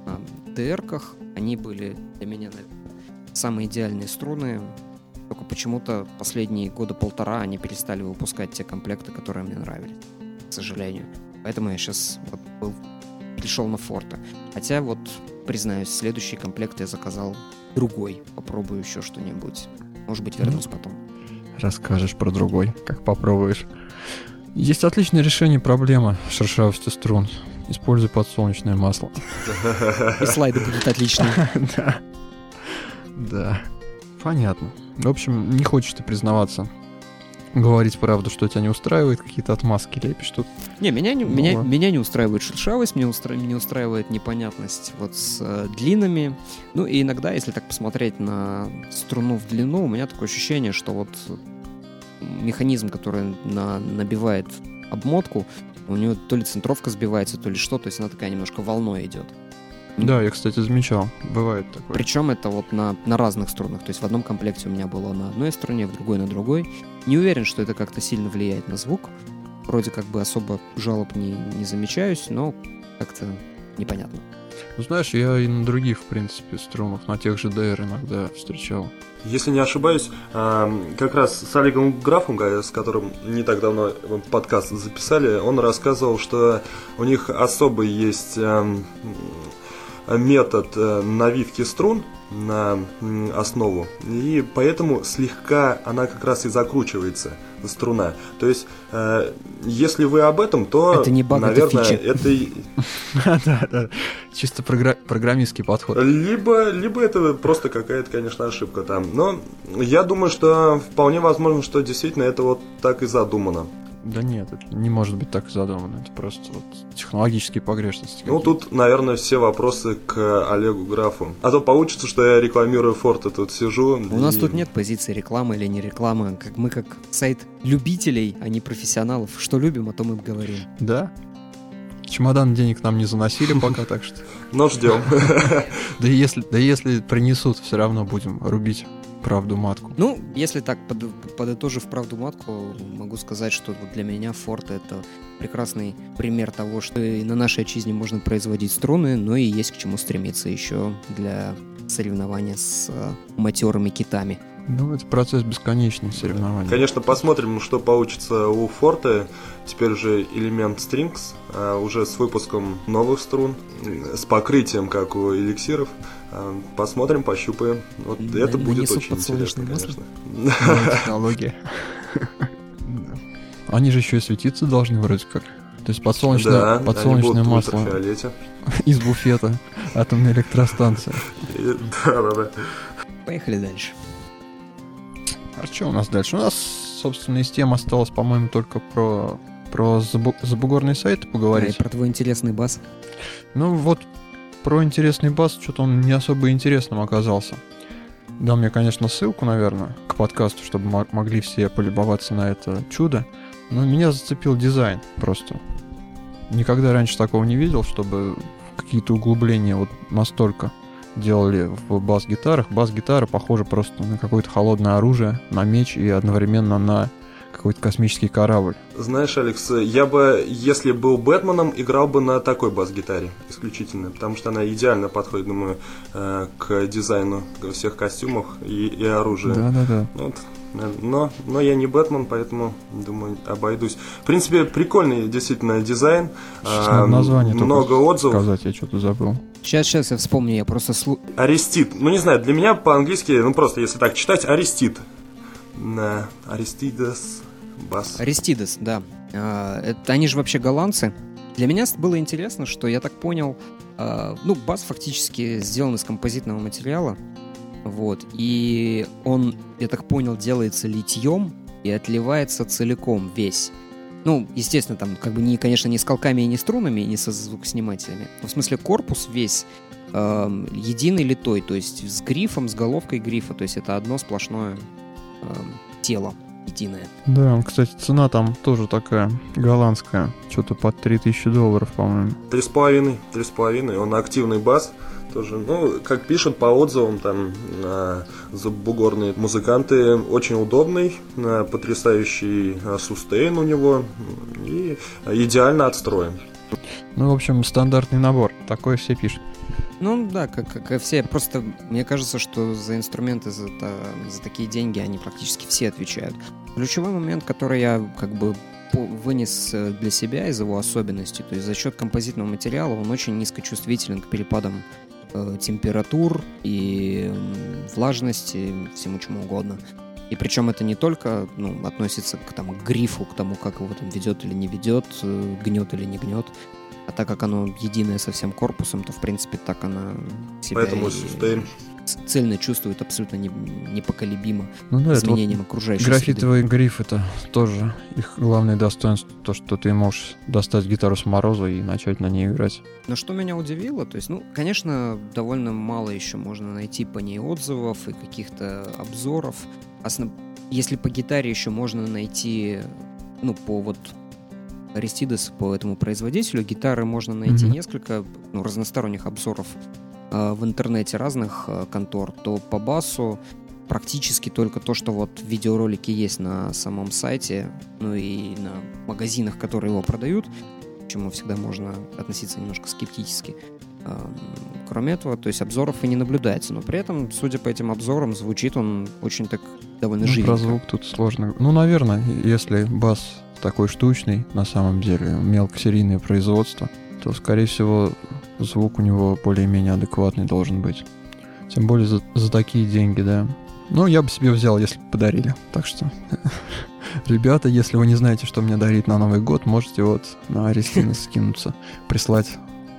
на ДРках, они были для меня наверное, самые идеальные струны, только почему-то последние года полтора они перестали выпускать те комплекты, которые мне нравились, к сожалению. Поэтому я сейчас вот был, перешел на форта. Хотя вот, признаюсь, следующий комплект я заказал другой. Попробую еще что-нибудь. Может быть, вернусь потом. Расскажешь про другой, как попробуешь. Есть отличное решение проблемы шершавости струн. Используй подсолнечное масло. И слайды будут отличные. Да. Да. Понятно. В общем, не хочешь ты признаваться. Говорить правду, что тебя не устраивает, какие-то отмазки лепишь тут. Не, меня не, Ну меня, ладно. меня не устраивает шершавость, меня, устра- меня устраивает непонятность вот с э, длинами. Ну и иногда, если так посмотреть на струну в длину, у меня такое ощущение, что вот механизм, который на- набивает обмотку, у него то ли центровка сбивается, то ли что, то есть она такая немножко волной идет. Да, я, кстати, замечал. Бывает такое. Причем это вот на, на разных струнах. То есть в одном комплекте у меня было на одной струне, в другой на другой. Не уверен, что это как-то сильно влияет на звук. Вроде как бы особо жалоб не, не замечаюсь, но как-то непонятно. Ну, знаешь, я и на других, в принципе, струнах, на тех же DR иногда встречал. Если не ошибаюсь, ам, как раз с Олегом Графом, с которым не так давно подкаст записали, он рассказывал, что у них особый есть ам, метод э, навивки струн на основу, и поэтому слегка она как раз и закручивается, струна. То есть, э, если вы об этом, то, Это не баг, это наверное, фича. это да. Чисто програ- программистский подход. Либо, либо это просто какая-то, конечно, ошибка там. Но я думаю, что вполне возможно, что действительно это вот так и задумано. Да нет, это не может быть так задумано. Это просто вот технологические погрешности. Ну, тут, наверное, все вопросы к Олегу Графу. А то получится, что я рекламирую Форта, тут сижу. У нас и- тут нет позиции рекламы или не рекламы. Как мы как сайт любителей, а не профессионалов. Что любим, о том и говорим. Да? Чемодан денег нам не заносили пока, так что... Но ждем. Да если, да если принесут, все равно будем рубить правду матку. Ну, если так, под- подытожив правду матку, могу сказать, что для меня Форд это прекрасный пример того, что и на нашей отчизне можно производить струны, но и есть к чему стремиться еще для соревнования с э, матерыми китами. Ну, это процесс бесконечный соревнований. Конечно, посмотрим, что получится у Форта. Теперь уже элемент Strings, а, уже с выпуском новых струн, с покрытием, как у эликсиров. А, Посмотрим, пощупаем. Вот На- это будет очень интересно, конечно. Новая технология. Да. Они же еще и светиться должны вроде как. То есть подсолнечное, Да, они подсолнечное масло из буфета атомной электростанции. И- Да-да-да. Поехали дальше. А что у нас дальше? У нас, собственно, из тем осталось, по-моему, только про, про забу- забугорные сайты Да, и поговорить. про твой интересный бас. Ну вот, про интересный бас, что-то он не особо интересным оказался. Дал мне, конечно, ссылку, наверное, к подкасту, чтобы мо- могли все полюбоваться на это чудо. Но меня зацепил дизайн просто. Никогда раньше такого не видел, чтобы какие-то углубления вот настолько делали в бас-гитарах. Бас-гитара похожа просто на какое-то холодное оружие, на меч и одновременно на какой-то космический корабль. Знаешь, Алекс, я бы, если был Бэтменом, играл бы на такой бас-гитаре исключительно, потому что она идеально подходит, думаю, э, к дизайну всех костюмов и, и оружия. Да-да-да. Вот. Но, но я не Бэтмен, поэтому, думаю, обойдусь. В принципе, прикольный действительно дизайн. А, название много отзывов. Сказать, я что-то забыл. Сейчас, сейчас я вспомню, я просто слу... Арестит. Ну, не знаю, для меня по-английски, ну, просто если так читать, Арестит. На Аристидес Бас. Аристидес, да. А, это, они же вообще голландцы. Для меня было интересно, что я так понял, а, ну, бас фактически сделан из композитного материала, вот, и он, я так понял, делается литьем и отливается целиком весь. Ну, естественно, там, как бы, не, конечно, не с колками и не струнами, и не со звукоснимателями. Но в смысле, корпус весь э, единый литой, то есть с грифом, с головкой грифа, то есть это одно сплошное э, тело единое. Да, кстати, цена там тоже такая голландская. Что-то под 3000 долларов, по-моему. Три с половиной, три с половиной. Он активный бас тоже. Ну, как пишут по отзывам, там э, забугорные музыканты, очень удобный, э, потрясающий э, сустейн у него и идеально отстроен. Ну, в общем, стандартный набор. Такое все пишут. Ну да, как, как и все. Просто мне кажется, что за инструменты, за, за такие деньги они практически все отвечают. Ключевой момент, который я как бы вынес э, для себя из его особенностей, то есть за счет композитного материала он очень низкочувствителен к перепадам температур и влажности, всему чему угодно. И причем это не только ну, относится к, там, к грифу, к тому, как его там ведет или не ведет, э, гнет или не гнет. А так как оно единое со всем корпусом, то в принципе так она себя Поэтому сустейн цельно чувствует абсолютно не, непоколебимо ну, да, изменением вот окружающей Графитовый среды. гриф это тоже их главное достоинство, то, что ты можешь достать гитару с мороза и начать на ней играть. Но что меня удивило, то есть, ну, конечно, довольно мало еще можно найти по ней отзывов и каких-то обзоров. Основ... Если по гитаре еще можно найти, ну, по вот Аристидес по этому производителю. Гитары можно найти mm-hmm. несколько ну, разносторонних обзоров в интернете разных э, контор. То по басу практически только то, что вот видеоролики есть на самом сайте, ну и на магазинах, которые его продают, к чему всегда можно относиться немножко скептически. Кроме этого, то есть обзоров и не наблюдается, но при этом, судя по этим обзорам, звучит он очень так довольно ну, живенько. Про звук тут сложно. Ну, наверное, если бас такой штучный, на самом деле, мелкосерийное производство, то, скорее всего, звук у него более-менее адекватный должен быть. Тем более за, за такие деньги, да. Ну, я бы себе взял, если бы подарили. Так что, ребята, если вы не знаете, что мне дарить на Новый год, можете вот на Аристина скинуться, прислать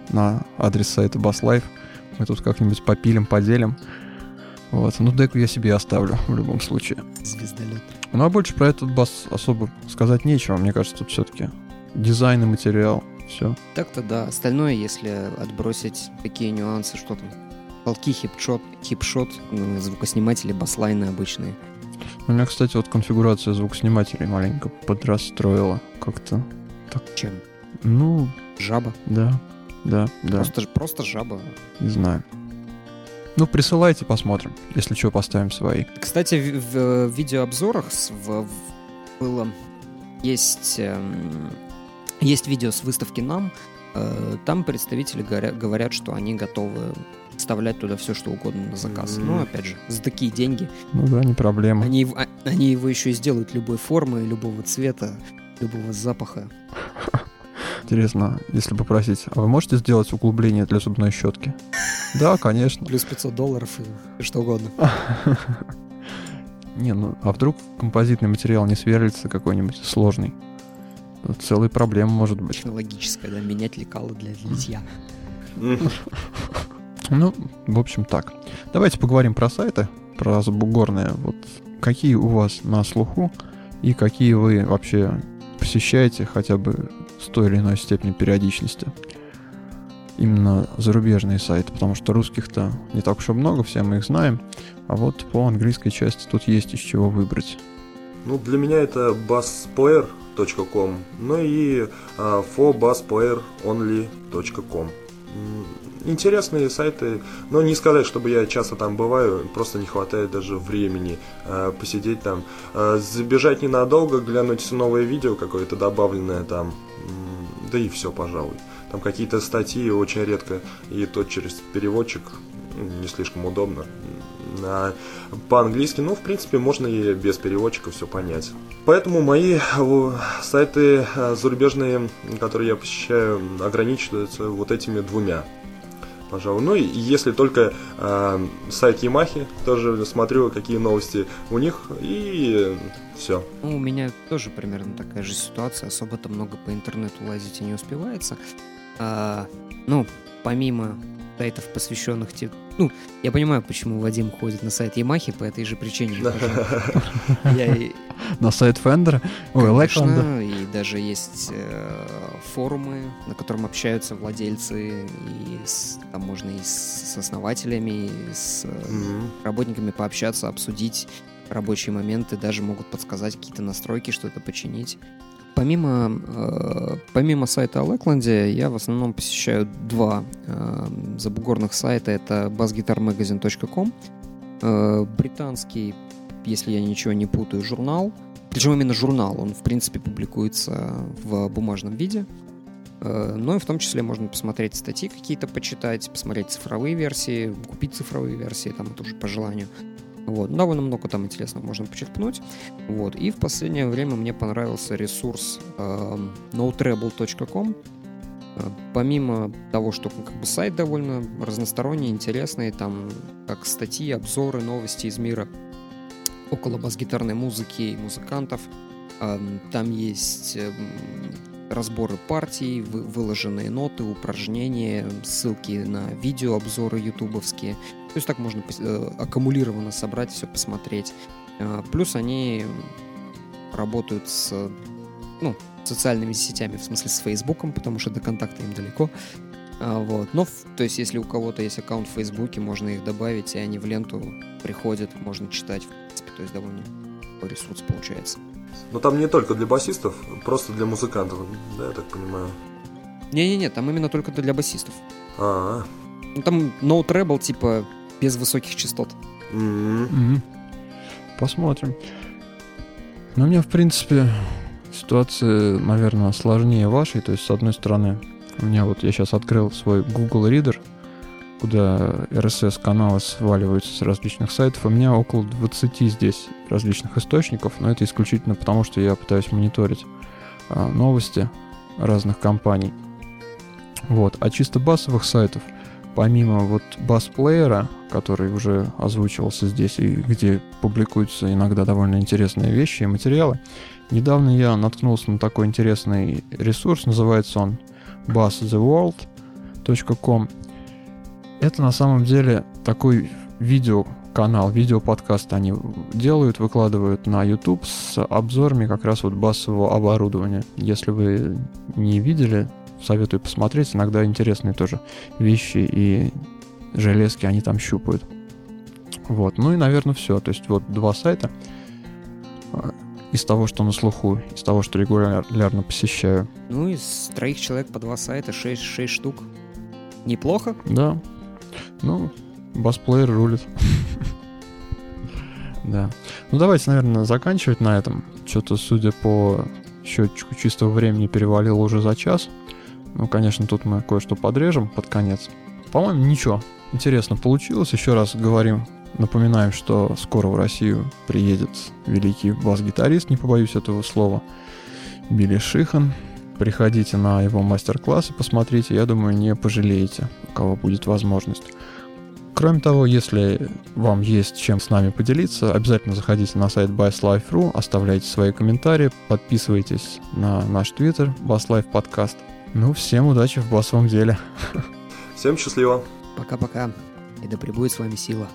на адрес сайта Bass Мы тут как-нибудь попилим, поделим. Вот. Ну, деку я себе оставлю в любом случае. Звездолет. Ну, а больше про этот бас особо сказать нечего. Мне кажется, тут все-таки дизайн и материал. Все. Так-то да. Остальное, если отбросить такие нюансы, что там полки, хипшот, хипшот, звукосниматели, баслайны обычные. У меня, кстати, вот конфигурация звукоснимателей маленько подрастроила как-то. Так. Чем? Ну... Жаба? Да, да, да. Просто, просто жаба. Не знаю. Ну, присылайте, посмотрим. Если что, поставим свои. Кстати, в, в, в видеообзорах в, в, было... Есть, э, есть видео с выставки «Нам». Э, там представители говорят, говорят, что они готовы вставлять туда все, что угодно на заказ. Mm-hmm. Ну, опять же, за такие деньги. Ну да, не проблема. Они, а, они его еще и сделают любой формы, любого цвета, любого запаха. Интересно, если попросить, а вы можете сделать углубление для зубной щетки? Да, конечно. Плюс 500 долларов и что угодно. Не, ну а вдруг композитный материал не сверлится какой-нибудь сложный? Целая проблема может быть. Технологическая, да, менять лекалы для литья. Ну, в общем, так. Давайте поговорим про сайты, про забугорные. Вот какие у вас на слуху и какие вы вообще посещаете хотя бы с той или иной степени периодичности именно зарубежные сайты, потому что русских-то не так уж и много, все мы их знаем, а вот по английской части тут есть из чего выбрать. Ну, для меня это bassplayer.com, ну и uh, forbassplayeronly.com. интересные сайты, но не сказать, чтобы я часто там бываю, просто не хватает даже времени э, посидеть там, э, забежать ненадолго, глянуть новое видео какое-то добавленное там, да и все, пожалуй. Там какие-то статьи очень редко, и то через переводчик не слишком удобно. По-английски, ну, в принципе, можно и без переводчика все понять. Поэтому мои сайты э, зарубежные, которые я посещаю, ограничиваются вот этими двумя пожалуй. Ну и если только э, сайт Ямахи, тоже смотрю, какие новости у них, и все. Ну, у меня тоже примерно такая же ситуация, особо-то много по интернету лазить и не успевается. А, ну, помимо сайтов, посвященных те... Ну, я понимаю, почему Вадим ходит на сайт Ямахи по этой же причине. На сайт Фендера? Ой, Конечно, и даже есть э, форумы, на котором общаются владельцы, и там можно и с основателями, и с э, работниками пообщаться, обсудить рабочие моменты, даже могут подсказать какие-то настройки, что-то починить. Помимо, э, помимо сайта Lackland, я в основном посещаю два э, забугорных сайта. Это bassguitarmagazine.com, э, британский, если я ничего не путаю, журнал. Причем именно журнал, он в принципе публикуется в бумажном виде. Э, но и в том числе можно посмотреть статьи какие-то, почитать, посмотреть цифровые версии, купить цифровые версии, там это уже по желанию. Вот. Довольно много там интересного можно почерпнуть. Вот. И в последнее время мне понравился ресурс э, notrebel.com. Э, помимо того, что как бы сайт довольно разносторонний, интересный, там как статьи, обзоры, новости из мира около бас-гитарной музыки и музыкантов. Э, там есть э, разборы партий, выложенные ноты, упражнения, ссылки на видеообзоры ютубовские. То есть так можно э, аккумулированно собрать все, посмотреть. Э, плюс они работают с ну, социальными сетями, в смысле с Фейсбуком, потому что до контакта им далеко. А, вот. Но, то есть, если у кого-то есть аккаунт в Фейсбуке, можно их добавить, и они в ленту приходят, можно читать, в принципе, то есть довольно ресурс получается. Но там не только для басистов, просто для музыкантов, да, я так понимаю. Не-не-не, там именно только для басистов. А, -а, Ну там no treble, типа, без высоких частот. Mm-hmm. Mm-hmm. Посмотрим. Но у меня, в принципе, ситуация, наверное, сложнее вашей. То есть, с одной стороны, у меня вот я сейчас открыл свой Google Reader, куда RSS-каналы сваливаются с различных сайтов. У меня около 20 здесь различных источников, но это исключительно потому, что я пытаюсь мониторить а, новости разных компаний. Вот. А чисто басовых сайтов, помимо вот бас-плеера, который уже озвучивался здесь и где публикуются иногда довольно интересные вещи и материалы, недавно я наткнулся на такой интересный ресурс, называется он basstheworld.com это на самом деле такой видеоканал, видеоподкаст они делают, выкладывают на YouTube с обзорами как раз вот басового оборудования. Если вы не видели, советую посмотреть. Иногда интересные тоже вещи и железки они там щупают. Вот. Ну и, наверное, все. То есть вот два сайта а, из того, что на слуху, из того, что регулярно посещаю. Ну, из троих человек по два сайта, шесть, шесть штук. Неплохо? Да, ну, басплеер рулит. Да. Ну, давайте, наверное, заканчивать на этом. Что-то, судя по счетчику чистого времени, перевалило уже за час. Ну, конечно, тут мы кое-что подрежем под конец. По-моему, ничего. Интересно получилось. Еще раз говорим, напоминаем, что скоро в Россию приедет великий бас-гитарист, не побоюсь этого слова, Билли Шихан. Приходите на его мастер-классы, посмотрите, я думаю, не пожалеете, у кого будет возможность. Кроме того, если вам есть чем с нами поделиться, обязательно заходите на сайт basslife.ru, оставляйте свои комментарии, подписывайтесь на наш твиттер BassLife Podcast. Ну, всем удачи в басовом деле. Всем счастливо. Пока-пока. И да пребудет с вами сила.